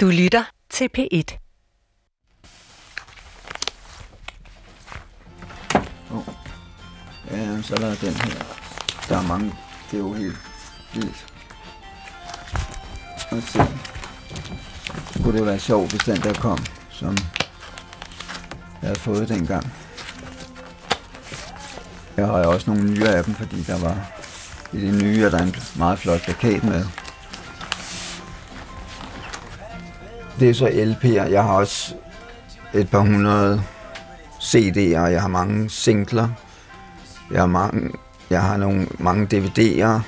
Du lytter til P1. Oh. Ja, så er der den her. Der er mange. Det er jo helt vildt. Og se. Kunne det være sjovt, hvis den der kom, som jeg havde fået dengang. Jeg har også nogle nye af dem, fordi der var i det nye, er der en meget flot plakat med. Det er så LP'er. Jeg har også et par hundrede CD'er, jeg har mange singler, jeg har mange, jeg har nogle, mange DVD'er,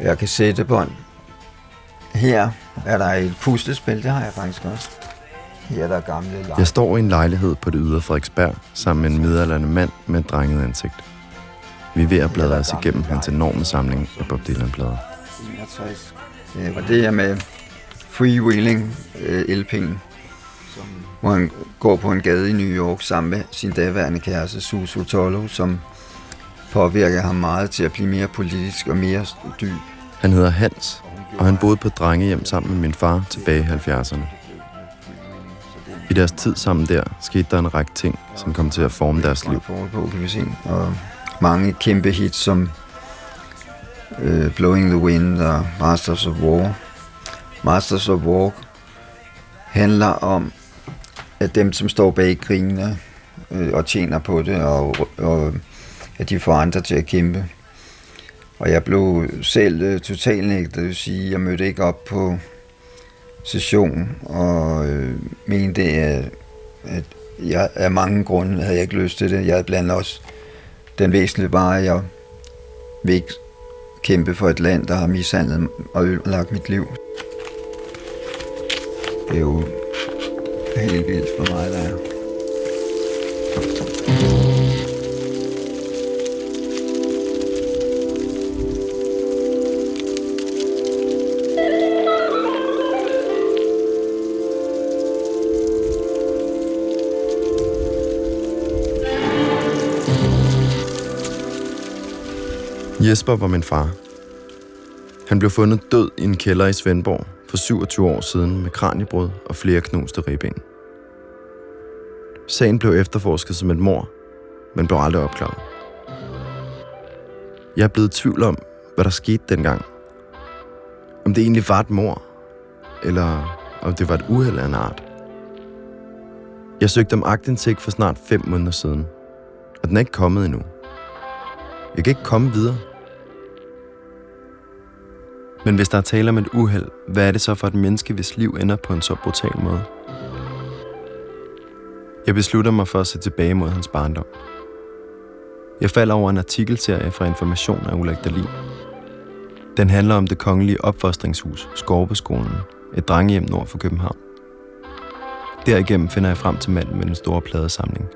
jeg kan sætte bånd. Her er der et puslespil, det har jeg faktisk også. Her er der gamle lag. Jeg står i en lejlighed på det ydre Frederiksberg sammen med en midaldrende mand med et drenget ansigt. Vi er ved at bladre os igennem hans enorme samling af Bob Dylan-plader. 61. Øh, Og det er med Freewheeling øh, LP'en, hvor han går på en gade i New York sammen med sin daværende kæreste Susu Tolo, som påvirker ham meget til at blive mere politisk og mere dyb. Han hedder Hans, og han boede på drengehjem sammen med min far tilbage i 70'erne. I deres tid sammen der skete der en række ting, som kom til at forme deres liv. forhold på, kan vi se. Og mange kæmpe hits som øh, Blowing the Wind og Masters of War. Masters of War handler om, at dem, som står bag grinene øh, og tjener på det, og, og at de får andre til at kæmpe. Og jeg blev selv øh, totalt nægtet, det vil sige, jeg mødte ikke op på session, og øh, mente, at, at jeg af mange grunde havde jeg ikke lyst til det. Jeg havde blandt også den væsentlige var, at jeg vil ikke kæmpe for et land, der har mishandlet og ødelagt mit liv. Det er jo helt vildt for mig, der er. Jesper var min far. Han blev fundet død i en kælder i Svendborg for 27 år siden med kranjebrud og flere knuste ribben. Sagen blev efterforsket som et mor, men blev aldrig opklaret. Jeg er blevet i tvivl om, hvad der skete dengang. Om det egentlig var et mor, eller om det var et uheld af en art. Jeg søgte om agtindsigt for snart 5 måneder siden, og den er ikke kommet endnu. Jeg kan ikke komme videre. Men hvis der er tale om et uheld, hvad er det så for et menneske, hvis liv ender på en så brutal måde? Jeg beslutter mig for at se tilbage mod hans barndom. Jeg falder over en artikelserie fra Information af Ulrik Dahlin. Den handler om det kongelige opfostringshus, Skorpeskolen, et drengehjem nord for København. Derigennem finder jeg frem til manden med den store pladesamling.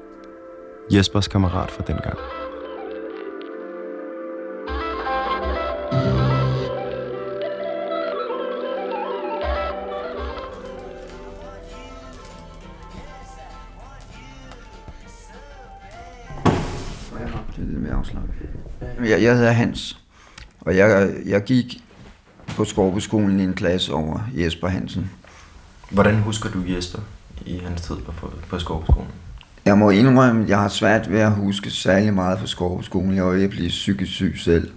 Jespers kammerat fra dengang. Jeg, jeg hedder Hans, og jeg, jeg gik på Skorpeskolen i en klasse over Jesper Hansen. Hvordan husker du Jesper i hans tid på, på Skovskolen? Jeg må indrømme, at jeg har svært ved at huske særlig meget fra Skorpeskolen. Jeg var ved at blive psykisk syg selv.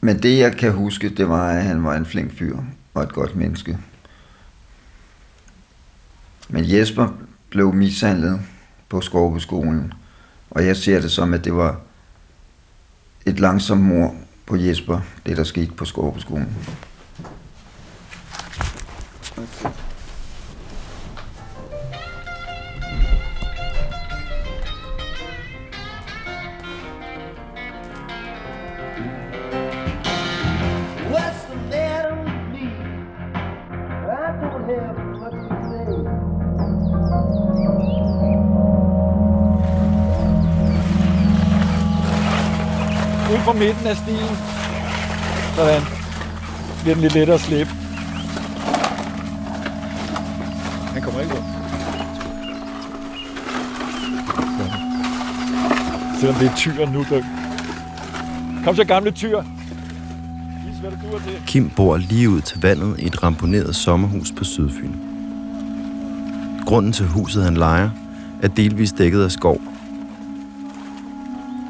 Men det, jeg kan huske, det var, at han var en flink fyr og et godt menneske. Men Jesper blev mishandlet på Skorpeskolen, og jeg ser det som, at det var et langsomt mor på Jesper, det der skete på Skorpeskolen. Okay. Lidt lettere at slippe. Han kommer ikke. Sådan. Selvom det er tyren nu, der... Kom så, gamle tyr. Vis hvad det duer til. Kim bor lige ud til vandet i et ramponeret sommerhus på Sydfyn. Grunden til huset, han lejer, er delvis dækket af skov.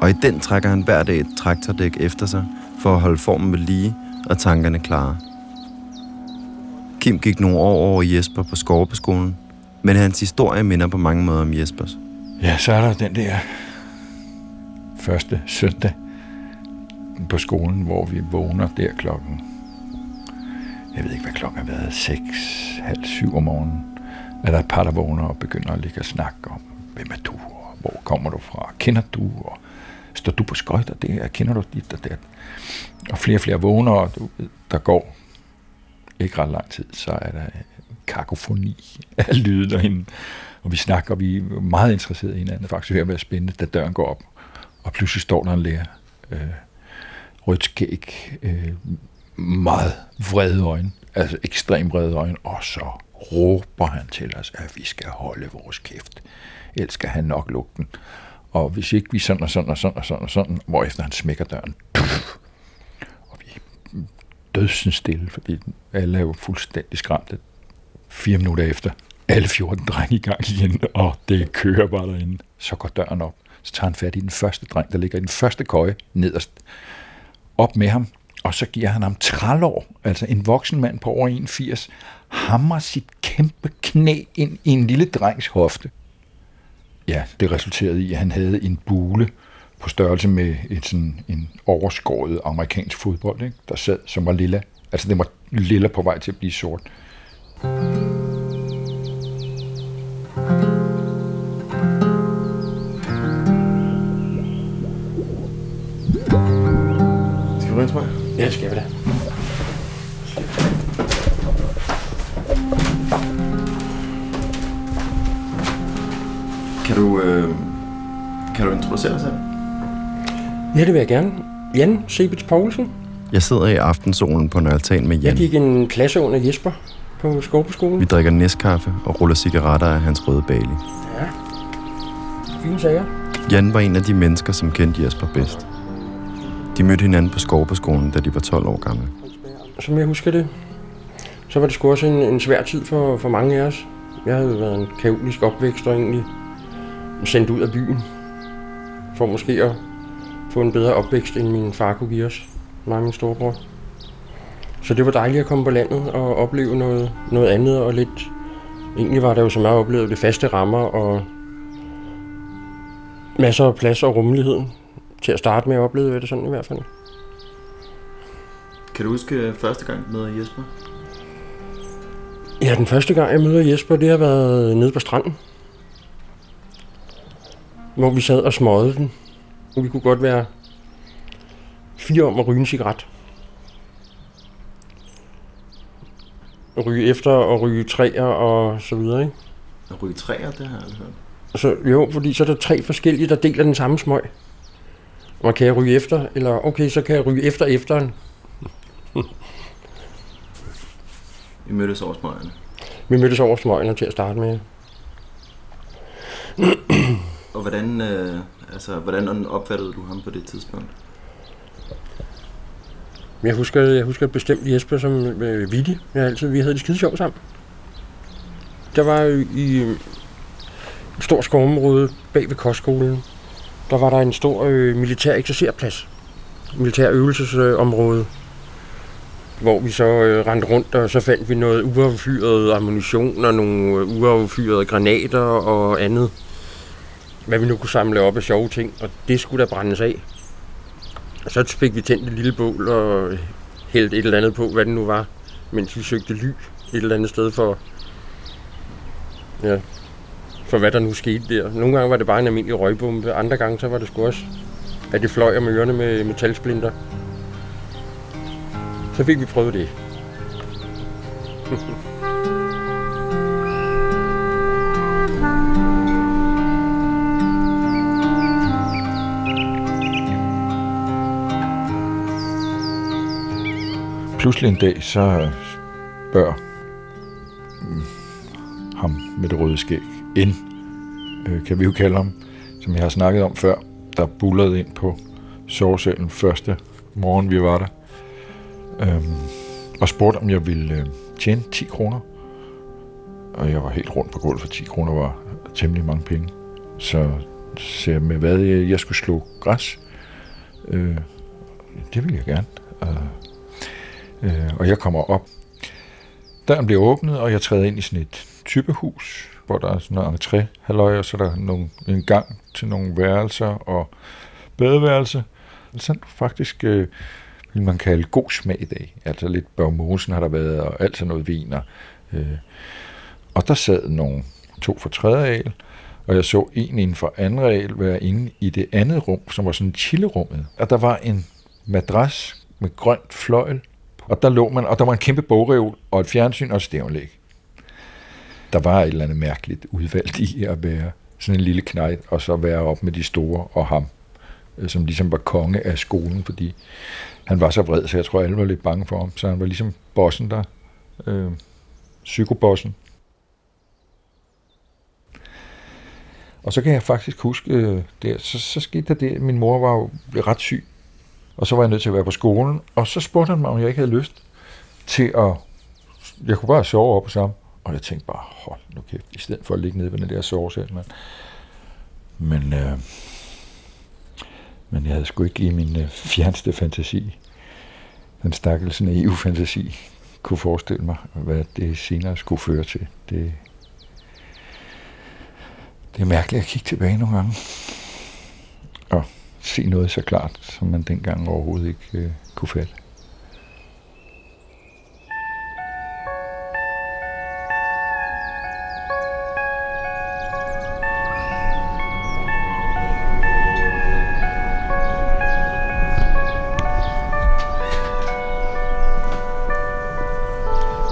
Og i den trækker han hver dag et traktordæk efter sig for at holde formen ved lige og tankerne klare. Kim gik nogle år over Jesper på Skorpeskolen, men hans historie minder på mange måder om Jespers. Ja, så er der den der første søndag på skolen, hvor vi vågner der klokken, jeg ved ikke, hvad klokken har været, 6, halv syv om morgenen, er der et par, der vågner og begynder at ligge og snakke om, hvem er du, og hvor kommer du fra, kender du, og står du på skøjter der, kender du dit og dat. Og flere og flere vågner, og du der går ikke ret lang tid, så er der kakofoni af lyde derinde. Og vi snakker, og vi er meget interesserede i hinanden. Faktisk hører være spændende, da døren går op. Og pludselig står der en lærer. Øh, rødt skæg. Øh, meget vrede øjne. Altså ekstremt vrede øjne. Og så råber han til os, at vi skal holde vores kæft. Ellers skal han nok lukke den. Og hvis ikke vi sådan og sådan og sådan og sådan og sådan, hvorefter han smækker døren. Og vi er dødsens stille, fordi alle er jo fuldstændig skræmte. Fire minutter efter, alle 14 drenge i gang igen, og det kører bare derinde. Så går døren op. Så tager han fat i den første dreng, der ligger i den første køje nederst. Op med ham, og så giver han ham trælår, altså en voksen mand på over 81, hammer sit kæmpe knæ ind i en lille drengs hofte. Ja, det resulterede i, at han havde en bule på størrelse med et sådan, en overskåret amerikansk fodbold, ikke? der sad, som var lilla. Altså, det var lilla på vej til at blive sort. Mm. Du introducere dig selv? Ja, det vil jeg gerne. Jan Sebits Poulsen. Jeg sidder i aftensolen på en altan med Jeg Jan. gik en klasse under Jesper på Skorpeskolen. Vi drikker næstkaffe og ruller cigaretter af hans røde bali. Ja. Fine sager. Jan var en af de mennesker, som kendte Jesper bedst. De mødte hinanden på Skorpeskolen, da de var 12 år gamle. Som jeg husker det, så var det sgu også en, en svær tid for, for mange af os. Jeg havde været en kaotisk opvækst og egentlig sendt ud af byen. For måske at få en bedre opvækst, end min far kunne give os. Mig og min storebror. Så det var dejligt at komme på landet og opleve noget, noget andet og lidt... Egentlig var det jo, som jeg oplevede, det faste rammer og masser af plads og rummelighed. Til at starte med at opleve det sådan i hvert fald. Kan du huske første gang, du mødte Jesper? Ja, den første gang, jeg møder Jesper, det har været nede på stranden. Hvor vi sad og smøgede den. Vi kunne godt være fire om at ryge en cigaret. Ryge efter og ryge træer og så videre, ikke? At ryge træer, det har jeg aldrig hørt. Så, jo, fordi så er der tre forskellige, der deler den samme smøg. Og kan jeg ryge efter, eller okay, så kan jeg ryge efter efteren. Vi mødtes over smøgerne. Vi mødtes over smøgene til at starte med. Og hvordan, øh, altså, hvordan opfattede du ham på det tidspunkt? Jeg husker, jeg husker bestemt Jesper som øh, vittig. Jeg altid, vi havde det skide sjovt sammen. Der var i øh, et stort skovområde bag ved kostskolen, der var der en stor øh, militær eksercerplads. Militær øvelsesområde. Hvor vi så øh, rendte rundt, og så fandt vi noget uaffyret ammunition og nogle øh, uaffyrede granater og andet. Hvad vi nu kunne samle op af sjove ting, og det skulle der brændes af. Og så fik vi tændt et lille bål og hældt et eller andet på, hvad det nu var, mens vi søgte ly et eller andet sted for, ja, for hvad der nu skete der. Nogle gange var det bare en almindelig røgbombe, andre gange så var det sgu også, at det fløj om ørerne med metalsplinter. Så fik vi prøvet det. Pludselig en dag, så spørger ham med det røde skæg, N, øh, kan vi jo kalde ham, som jeg har snakket om før, der bullerede ind på sovesalen første morgen, vi var der. øhm, og spurgte, om jeg ville øh, tjene 10 kroner. Og jeg var helt rundt på gulvet, for 10 kroner var temmelig mange penge. Så sagde jeg med, hvad jeg, jeg skulle slå græs. Øh, det ville jeg gerne. Øh, øh, og jeg kommer op. Døren bliver åbnet, og jeg træder ind i sådan et typehus, hvor der er sådan noget entré, halløj, og så er der nogle, en gang til nogle værelser og badeværelse. Sådan faktisk øh, vil man kalde god smag i dag. Altså lidt Børgmosen har der været, og alt sådan noget viner. Øh, og der sad nogle to for tredje al, og jeg så en inden for anden regel være inde i det andet rum, som var sådan chillerummet. Og der var en madras med grønt fløjl, og der lå man, og der var en kæmpe bogreol, og et fjernsyn og et stævnlæg. Der var et eller andet mærkeligt udvalgt i at være sådan en lille knægt, og så være op med de store og ham, øh, som ligesom var konge af skolen, fordi han var så vred, så jeg tror, alle var lidt bange for ham. Så han var ligesom bossen der, øh, psykobossen. Og så kan jeg faktisk huske, øh, det, så, så skete der det, min mor var jo ret syg, og så var jeg nødt til at være på skolen, og så spurgte han mig, om jeg ikke havde lyst til at, jeg kunne bare sove op sammen, og jeg tænkte bare, hold nu kæft, i stedet for at ligge nede ved den der sovesal, mand. Men, øh, men jeg havde sgu ikke i min øh, fjerneste fantasi, den stakkels eu fantasi kunne forestille mig, hvad det senere skulle føre til. Det, det er mærkeligt at kigge tilbage nogle gange. Og se noget så klart, som man dengang overhovedet ikke øh, kunne fatte.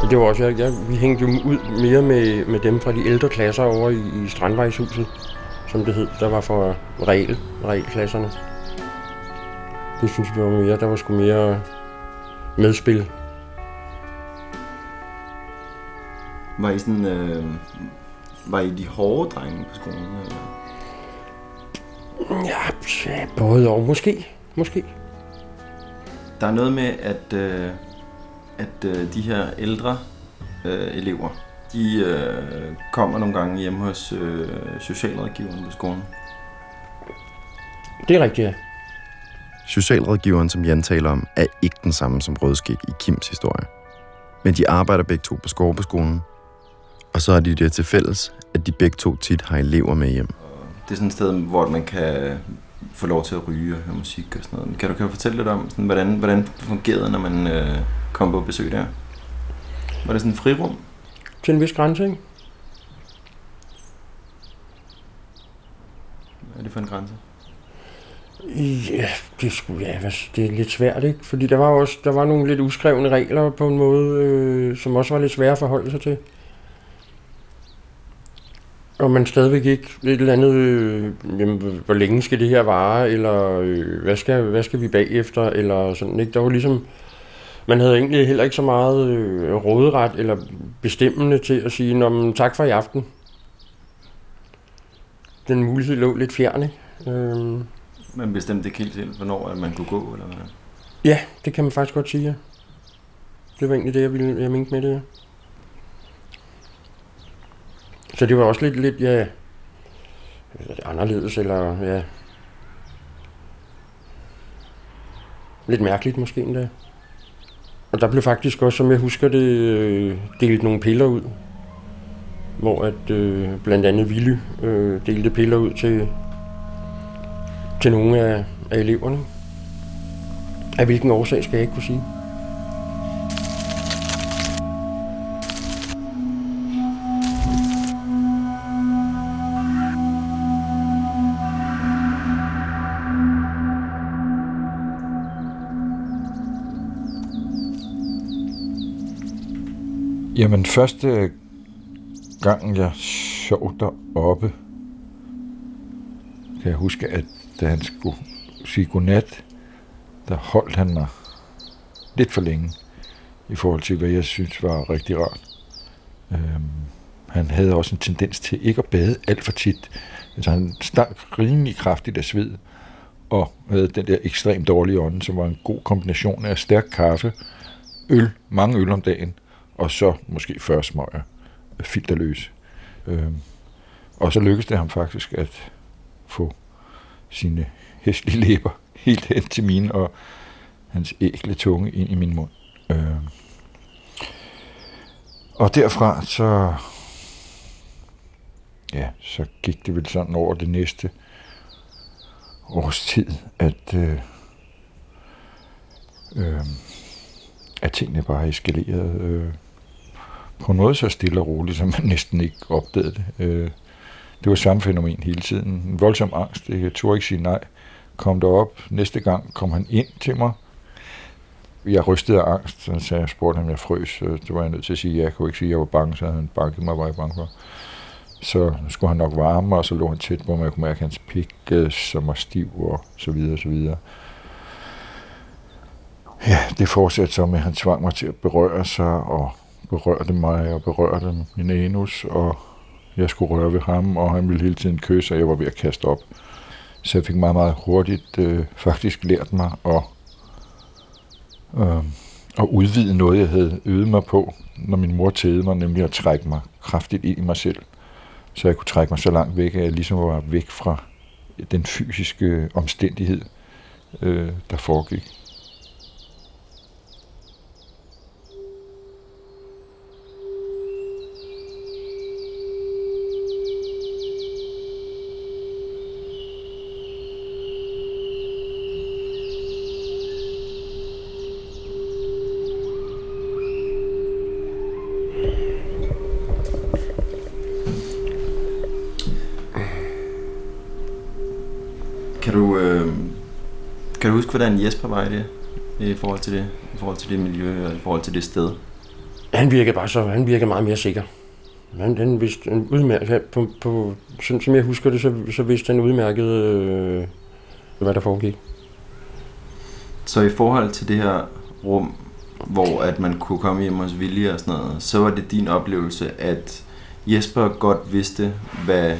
Det var også, jeg, jeg, vi hængte jo ud mere med, med dem fra de ældre klasser over i, i Strandvejshuset, som det hed. Der var for regel, regelklasserne. Det synes vi var mere, der var sgu mere medspil. Var I sådan, øh, var I de hårde drenge på skolen? Eller? Ja, ja, både og. Måske. Måske. Der er noget med, at, øh, at øh, de her ældre øh, elever, de øh, kommer nogle gange hjem hos øh, socialrådgiveren på skolen. Det er rigtigt, ja. Socialrådgiveren, som Jan taler om, er ikke den samme som Rødskæg i Kims historie. Men de arbejder begge to på Skorpeskolen, og så er de det til fælles, at de begge to tit har elever med hjem. Det er sådan et sted, hvor man kan få lov til at ryge og høre musik og sådan noget. Kan du, kan du fortælle lidt om, sådan, hvordan, hvordan det fungerede, når man øh, kom på besøg der? Var det sådan en frirum? Til en vis grænse, ikke? Hvad er det for en grænse? Ja, det, skulle, ja, det er lidt svært, ikke? Fordi der var også der var nogle lidt uskrevne regler på en måde, øh, som også var lidt svære at forholde sig til. Og man stadigvæk ikke et eller andet, øh, jamen, hvor længe skal det her vare, eller øh, hvad, skal, hvad skal vi bagefter, eller sådan, ikke? Der var ligesom, man havde egentlig heller ikke så meget øh, råderet eller bestemmende til at sige, Nå, tak for i aften. Den mulighed lå lidt fjern, ikke? Øh, Man bestemte ikke helt til, hvornår man kunne gå, eller hvad? Ja, det kan man faktisk godt sige, ja. Det var egentlig det, jeg, ville, jeg mente med det, ja. Så det var også lidt, lidt ja, anderledes, eller ja, lidt mærkeligt måske endda. Og der blev faktisk også, som jeg husker det, øh, delt nogle piller ud. Hvor at øh, blandt andet Willy øh, delte piller ud til, til nogle af, af eleverne. Af hvilken årsag skal jeg ikke kunne sige. Jamen, første gang jeg sov deroppe, kan jeg huske, at da han skulle sige godnat, der holdt han mig lidt for længe i forhold til, hvad jeg synes var rigtig rart. Øhm, han havde også en tendens til ikke at bade alt for tit. Altså han stank rimelig kraftigt af sved, og havde den der ekstremt dårlige ånde, som var en god kombination af stærk kaffe øl, mange øl om dagen, og så måske 40 smøger, øh, filterløs. Øh, og så lykkedes det ham faktisk at få sine hæslige læber helt hen til mine, og hans ægle tunge ind i min mund. Øh, og derfra så, ja, så gik det vel sådan over det næste års tid, at, øh, øh, at tingene bare eskalerede øh, på en måde så stille og roligt, som man næsten ikke opdagede det. Øh, det var samme fænomen hele tiden. En voldsom angst. Jeg turde ikke sige nej. Kom derop. Næste gang kom han ind til mig. Jeg rystede af angst, så jeg spurgte ham, jeg frøs. Det var jeg nødt til at sige. Jeg kunne ikke sige, at jeg var bange, så han banket mig, var jeg bange for. Så skulle han nok varme mig, og så lå han tæt, hvor man kunne mærke hans pik, øh, som var stiv, og så videre, og så videre. Ja, det fortsatte så med, at han tvang mig til at berøre sig, og berørte mig, og berørte min anus, og jeg skulle røre ved ham, og han ville hele tiden kysse, og jeg var ved at kaste op. Så jeg fik meget, meget hurtigt øh, faktisk lært mig at, øh, at udvide noget, jeg havde øvet mig på, når min mor tædede mig, nemlig at trække mig kraftigt ind i mig selv. Så jeg kunne trække mig så langt væk, at jeg ligesom var væk fra den fysiske omstændighed, øh, der foregik. Hvordan Jesper var i det? I forhold til det, i forhold til det miljø og i forhold til det sted? Han virkede bare så, han virkede meget mere sikker. Han, han vidste en udmærket, på, på, sådan som jeg husker det, så, så vidste han udmærket, øh, hvad der foregik. Så i forhold til det her rum, hvor at man kunne komme hjem hos Vilje og sådan noget, så var det din oplevelse, at Jesper godt vidste, hvad,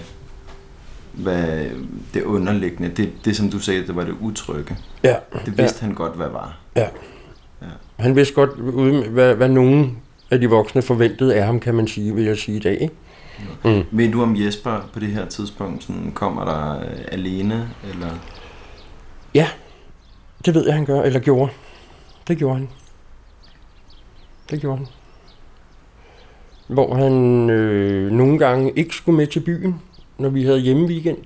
hvad det underliggende, det, det som du sagde, det var det utrygge. Ja, Det vidste ja. han godt, hvad var. ja. Ja. Han vidste godt, hvad, hvad nogen af de voksne forventede af ham, kan man sige, vil jeg sige i dag. Ikke? Mm. Ved du om Jesper på det her tidspunkt sådan, kommer der øh, alene, eller Ja, det ved jeg, han gør, eller gjorde. Det gjorde han. Det gjorde han. Hvor han øh, nogle gange ikke skulle med til byen, når vi havde hjemmeweekend.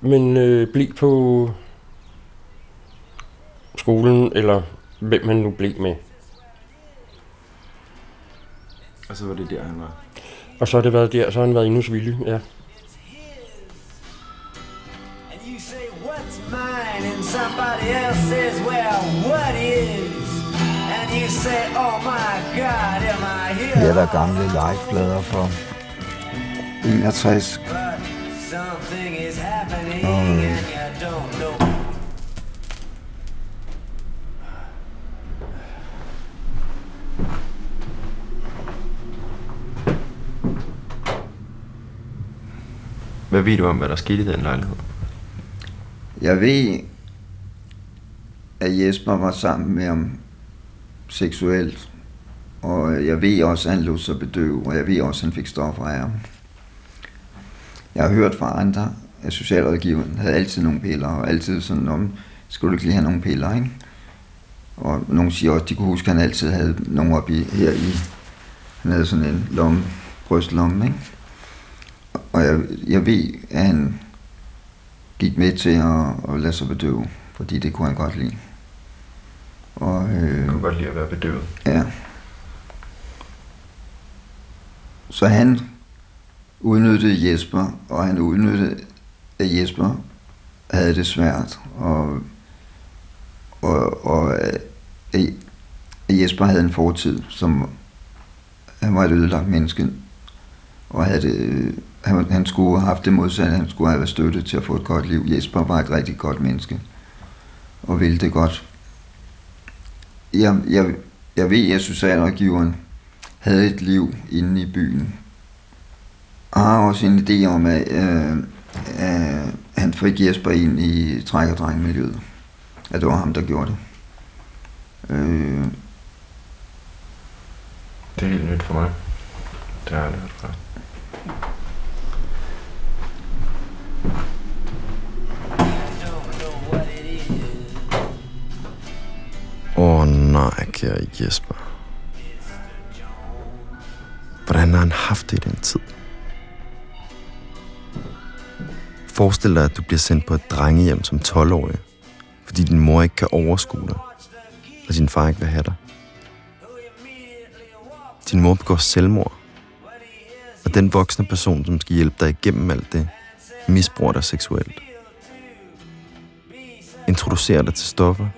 Men øh, blev på skolen, eller hvem han nu blev med. og så var det der, han var. Og så har det været der, så har han været hos Willy, ja. And you say, what's mine? And somebody else says, well, what is? And you say, oh my God, am I here? Det er der gamle liveplader fra 61. Og... Hvad ved du om, hvad der skete i den lejlighed? Jeg ved, at Jesper var sammen med ham seksuelt. Og jeg ved også, at han lå sig bedøve, og jeg ved også, at han fik stoffer af ham. Jeg har hørt fra andre, at socialrådgiveren havde altid nogle piller, og altid sådan om, skulle du ikke lige have nogle piller, ikke? Og nogen siger også, at de kunne huske, at han altid havde nogle op i, her i, han havde sådan en lomme, brystlomme, ikke? Og jeg, jeg ved, at han gik med til at, at lade sig bedøve, fordi det kunne han godt lide. Og, øh, Jeg kunne godt lide at være bedøvet. Ja. Så han udnyttede Jesper, og han udnyttede, at Jesper havde det svært, og, og, og at Jesper havde en fortid, som han var et ødelagt menneske, og havde det, han, han skulle have haft det modsatte, han skulle have været støttet til at få et godt liv. Jesper var et rigtig godt menneske, og ville det godt jeg, jeg, jeg ved, at socialrådgiveren havde et liv inde i byen. Og har også en idé om, at, øh, at han fik Jesper ind i træk- og drengmiljøet. At det var ham, der gjorde det. Øh, Det er helt nyt for mig. Det har jeg aldrig hørt. Åh oh, nej, kære Jesper. Forestil dig, at du bliver sendt på et drengehjem som 12-årig, fordi din mor ikke kan overskue dig, og din far ikke vil have dig. Din mor begår selvmord, og den voksne person, som skal hjælpe dig igennem alt det, misbruger dig seksuelt. Introducerer dig til stoffer.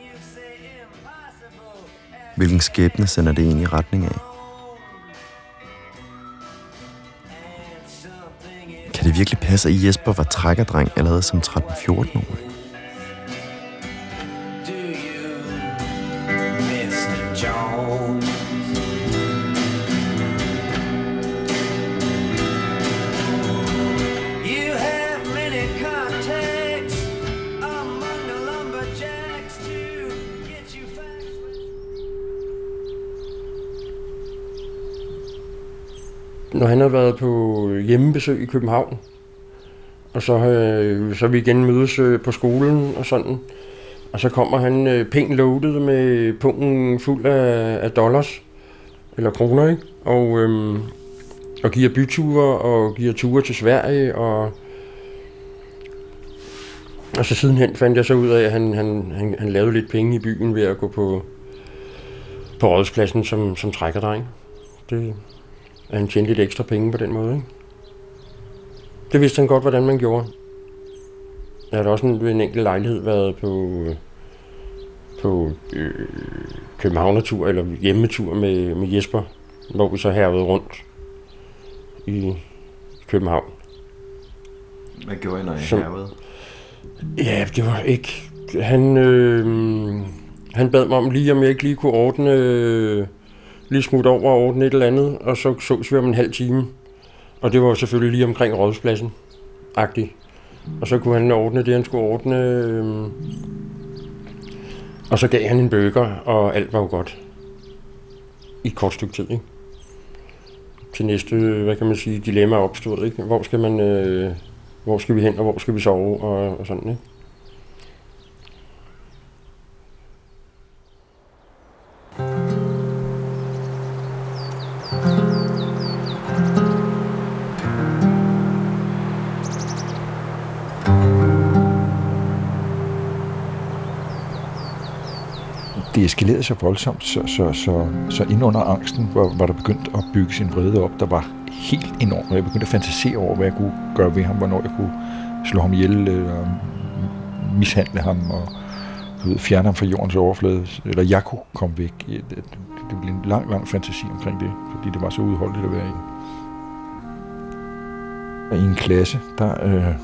Hvilken skæbne sender det egentlig i retning af? Kan det virkelig passe, at Jesper var trækkerdreng allerede som 13-14-årig? Når han har været på hjemmebesøg i København, og så, øh, så vi igen mødes øh, på skolen og sådan, og så kommer han øh, pænt loaded med pungen fuld af, af dollars, eller kroner, ikke? Og, øh, og giver byture og giver ture til Sverige, og, og så sidenhen fandt jeg så ud af, at han, han, han, han lavede lidt penge i byen ved at gå på, på rådspladsen som, som trækkerdreng. Det, at han tjente lidt ekstra penge på den måde. Ikke? Det vidste han godt, hvordan man gjorde. Jeg har da også en, ved en enkelt lejlighed været på, på øh, Københavnertur, eller hjemmetur med, med Jesper, hvor vi så hervede rundt i København. Hvad gjorde I, når I Som- hervede? Ja, det var ikke... Han, øh, han bad mig om lige, om jeg ikke lige kunne ordne... Øh, lige smutte over og ordne et eller andet, og så sås vi om en halv time. Og det var selvfølgelig lige omkring rådspladsen. Agtigt. Og så kunne han ordne det, han skulle ordne. Øh, og så gav han en burger, og alt var jo godt. I et kort stykke tid, ikke? Til næste, hvad kan man sige, dilemma opstod, ikke? Hvor skal man... Øh, hvor skal vi hen, og hvor skal vi sove, og, og sådan, ikke? Det eskalerede så voldsomt, så, så, så, så ind under angsten var, var der begyndt at bygge sin vrede op, der var helt enorm. Og jeg begyndte at fantasere over, hvad jeg kunne gøre ved ham, hvornår jeg kunne slå ham ihjel, eller mishandle ham, og ved, fjerne ham fra jordens overflade, eller jeg kunne komme væk. Det, det, det blev en lang, lang fantasi omkring det, fordi det var så udholdeligt at være i. I en klasse, der øh,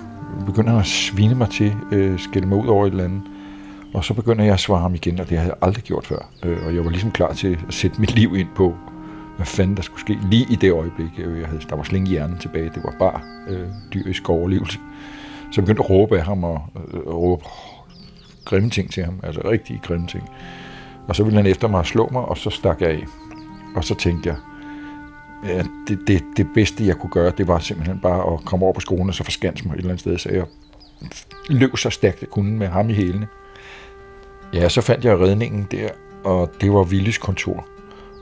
begynder han at svine mig til, øh, skælde mig ud over et eller andet. Og så begynder jeg at svare ham igen, og det havde jeg aldrig gjort før. Øh, og jeg var ligesom klar til at sætte mit liv ind på, hvad fanden der skulle ske lige i det øjeblik. Øh, jeg havde, der var slet ingen hjernen tilbage. Det var bare øh, dyrisk overlevelse. Så jeg begyndte at råbe af ham og øh, råbe grimme ting til ham. Altså rigtig grimme ting. Og så ville han efter mig slå mig, og så stak jeg af. Og så tænkte jeg, ja, det, det, det bedste jeg kunne gøre, det var simpelthen bare at komme over på skolen og så forskanse mig et eller andet sted. Så jeg løb så stærkt jeg kunne med ham i hælene. Ja, så fandt jeg redningen der, og det var Willis kontor.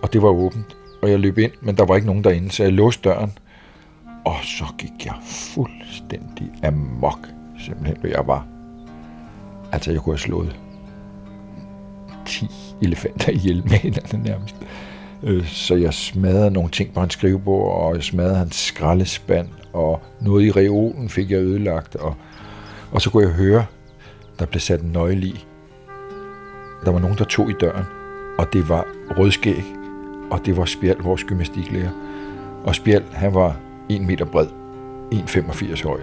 Og det var åbent, og jeg løb ind, men der var ikke nogen derinde, så jeg låste døren. Og så gik jeg fuldstændig amok, simpelthen, hvor jeg var. Altså, jeg kunne have slået 10 elefanter ihjel med hinanden nærmest. Øh, så jeg smadrede nogle ting på hans skrivebord, og jeg smadrede hans skraldespand, og noget i reolen fik jeg ødelagt, og, og så kunne jeg høre, der blev sat en nøgle i. Der var nogen, der tog i døren, og det var rødskæg, og det var Spjald, vores gymnastiklærer. Og Spjald, han var 1 meter bred, 1,85 høj,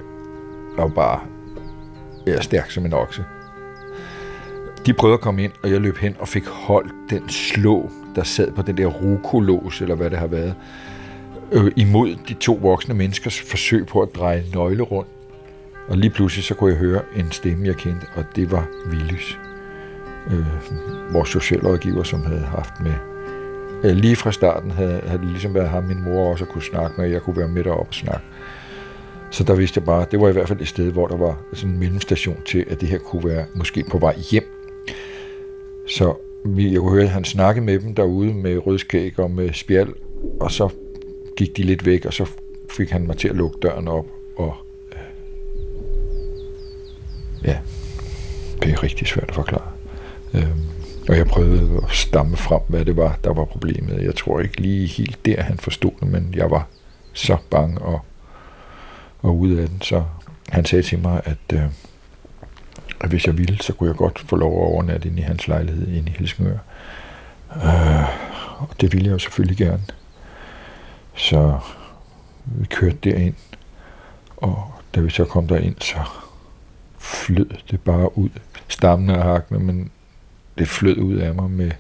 og bare ja, stærk som en okse. De prøvede at komme ind, og jeg løb hen og fik holdt den slå, der sad på den der rukolås, eller hvad det har været, øh, imod de to voksne menneskers forsøg på at dreje nøgle rundt. Og lige pludselig så kunne jeg høre en stemme, jeg kendte, og det var Willys. Øh, vores socialrådgiver, som havde haft med Øh, lige fra starten havde, havde det ligesom været ham, min mor også kunne snakke med, jeg kunne være med deroppe og snakke. Så der vidste jeg bare, det var i hvert fald et sted, hvor der var sådan en mellemstation til, at det her kunne være måske på vej hjem. Så vi, jeg kunne høre, at han snakkede med dem derude med rødskæg og med spjald, og så gik de lidt væk, og så fik han mig til at lukke døren op, og øh, ja, det er rigtig svært at forklare. Øhm, og jeg prøvede at stamme frem, hvad det var, der var problemet. Jeg tror ikke lige helt der, han forstod det, men jeg var så bange og, og ude af den. Så han sagde til mig, at, øh, at hvis jeg ville, så kunne jeg godt få lov at overnatte inde i hans lejlighed inde i Helsingør. Øh, og det ville jeg jo selvfølgelig gerne. Så vi kørte derind, og da vi så kom derind, så flød det bare ud. Stammende og hakkene, men det flød ud af mig med,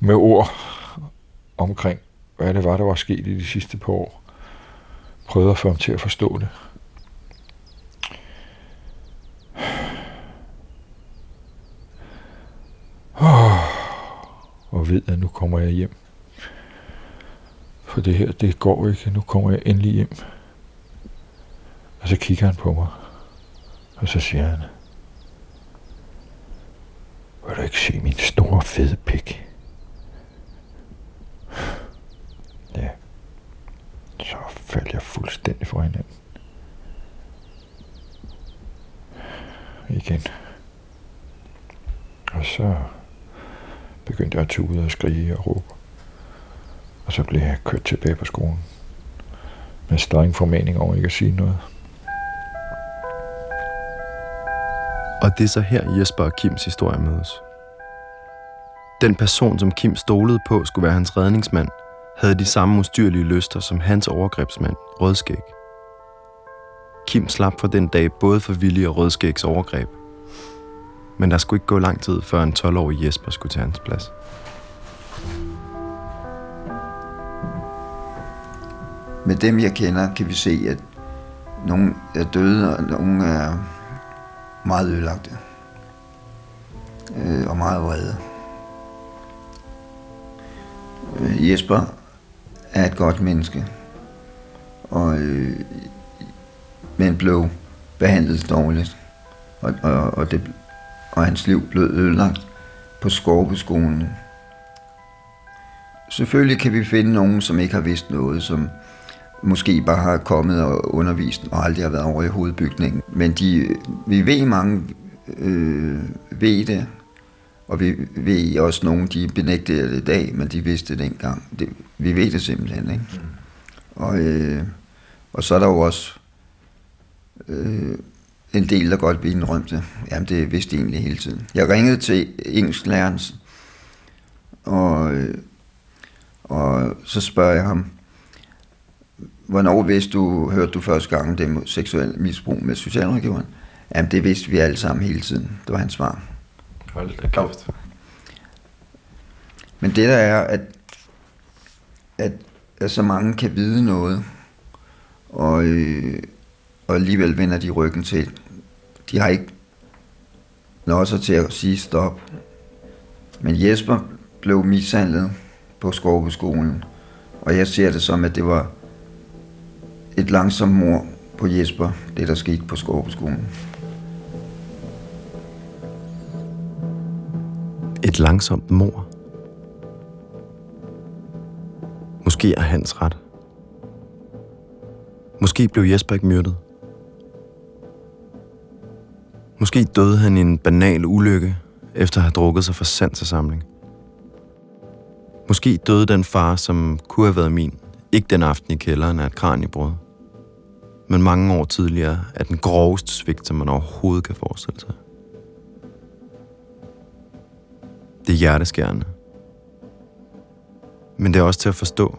med ord omkring, hvad det var, der var sket i de sidste par år. Prøvede at få ham til at forstå det. Og ved, at nu kommer jeg hjem. For det her, det går ikke. Nu kommer jeg endelig hjem. Og så kigger han på mig. Og så siger han, vil du ikke se min store fede pik? Ja. Så faldt jeg fuldstændig for hinanden. Igen. Og så begyndte jeg at tude og skrige og råbe. Og så blev jeg kørt tilbage på skolen. Med streng formaning over ikke at sige noget. Og det er så her Jesper og Kims historie mødes. Den person, som Kim stolede på skulle være hans redningsmand, havde de samme ustyrlige lyster som hans overgrebsmand, Rødskæg. Kim slap for den dag både for Vilje og Rødskægs overgreb. Men der skulle ikke gå lang tid, før en 12-årig Jesper skulle tage hans plads. Med dem, jeg kender, kan vi se, at nogle er døde, og nogle er meget ødelagte. Øh, og meget vrede. Øh, Jesper er et godt menneske. Og, øh, men blev behandlet dårligt. Og, og, og, det, og hans liv blev ødelagt på Skorpeskolen. Selvfølgelig kan vi finde nogen, som ikke har vidst noget, som måske bare har kommet og undervist og aldrig har været over i hovedbygningen. Men de, vi ved mange øh, ved det, og vi ved også nogen, de benægter det i dag, men de vidste det dengang. Det, vi ved det simpelthen, ikke? Mm. Og, øh, og så er der jo også øh, en del, der godt vil indrømme det. Jamen, det vidste de egentlig hele tiden. Jeg ringede til engelsklæreren, og, øh, og så spørger jeg ham, hvornår vidste du, hørte du første gang det med seksuel misbrug med socialrådgiveren? Jamen, det vidste vi alle sammen hele tiden. Det var hans svar. Hold da kæft. Men det der er, at, at, at så mange kan vide noget, og, øh, og alligevel vender de ryggen til. De har ikke noget så til at sige stop. Men Jesper blev mishandlet på Skovbeskolen, og jeg ser det som, at det var et langsomt mor på Jesper, det der skete på Skovbeskolen. Et langsomt mor. Måske er hans ret. Måske blev Jesper ikke myrdet. Måske døde han i en banal ulykke, efter at have drukket sig for sansesamling. Måske døde den far, som kunne have været min, ikke den aften i kælderen af et kraniebrud, men mange år tidligere er den groveste svigt, som man overhovedet kan forestille sig. Det er hjerteskærende. Men det er også til at forstå.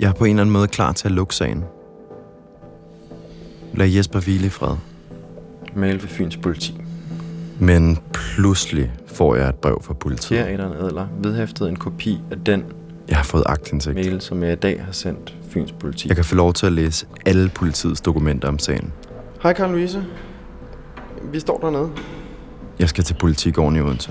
Jeg er på en eller anden måde klar til at lukke sagen. Lad Jesper hvile i fred. Mail ved Fyns politi. Men pludselig får jeg et brev fra politiet. Her er der Adler vedhæftet en kopi af den Jeg har fået aktindsigt. mail, som jeg i dag har sendt Fyns politi. Jeg kan få lov til at læse alle politiets dokumenter om sagen. Hej Karen Louise. Vi står dernede. Jeg skal til politigården i Odense.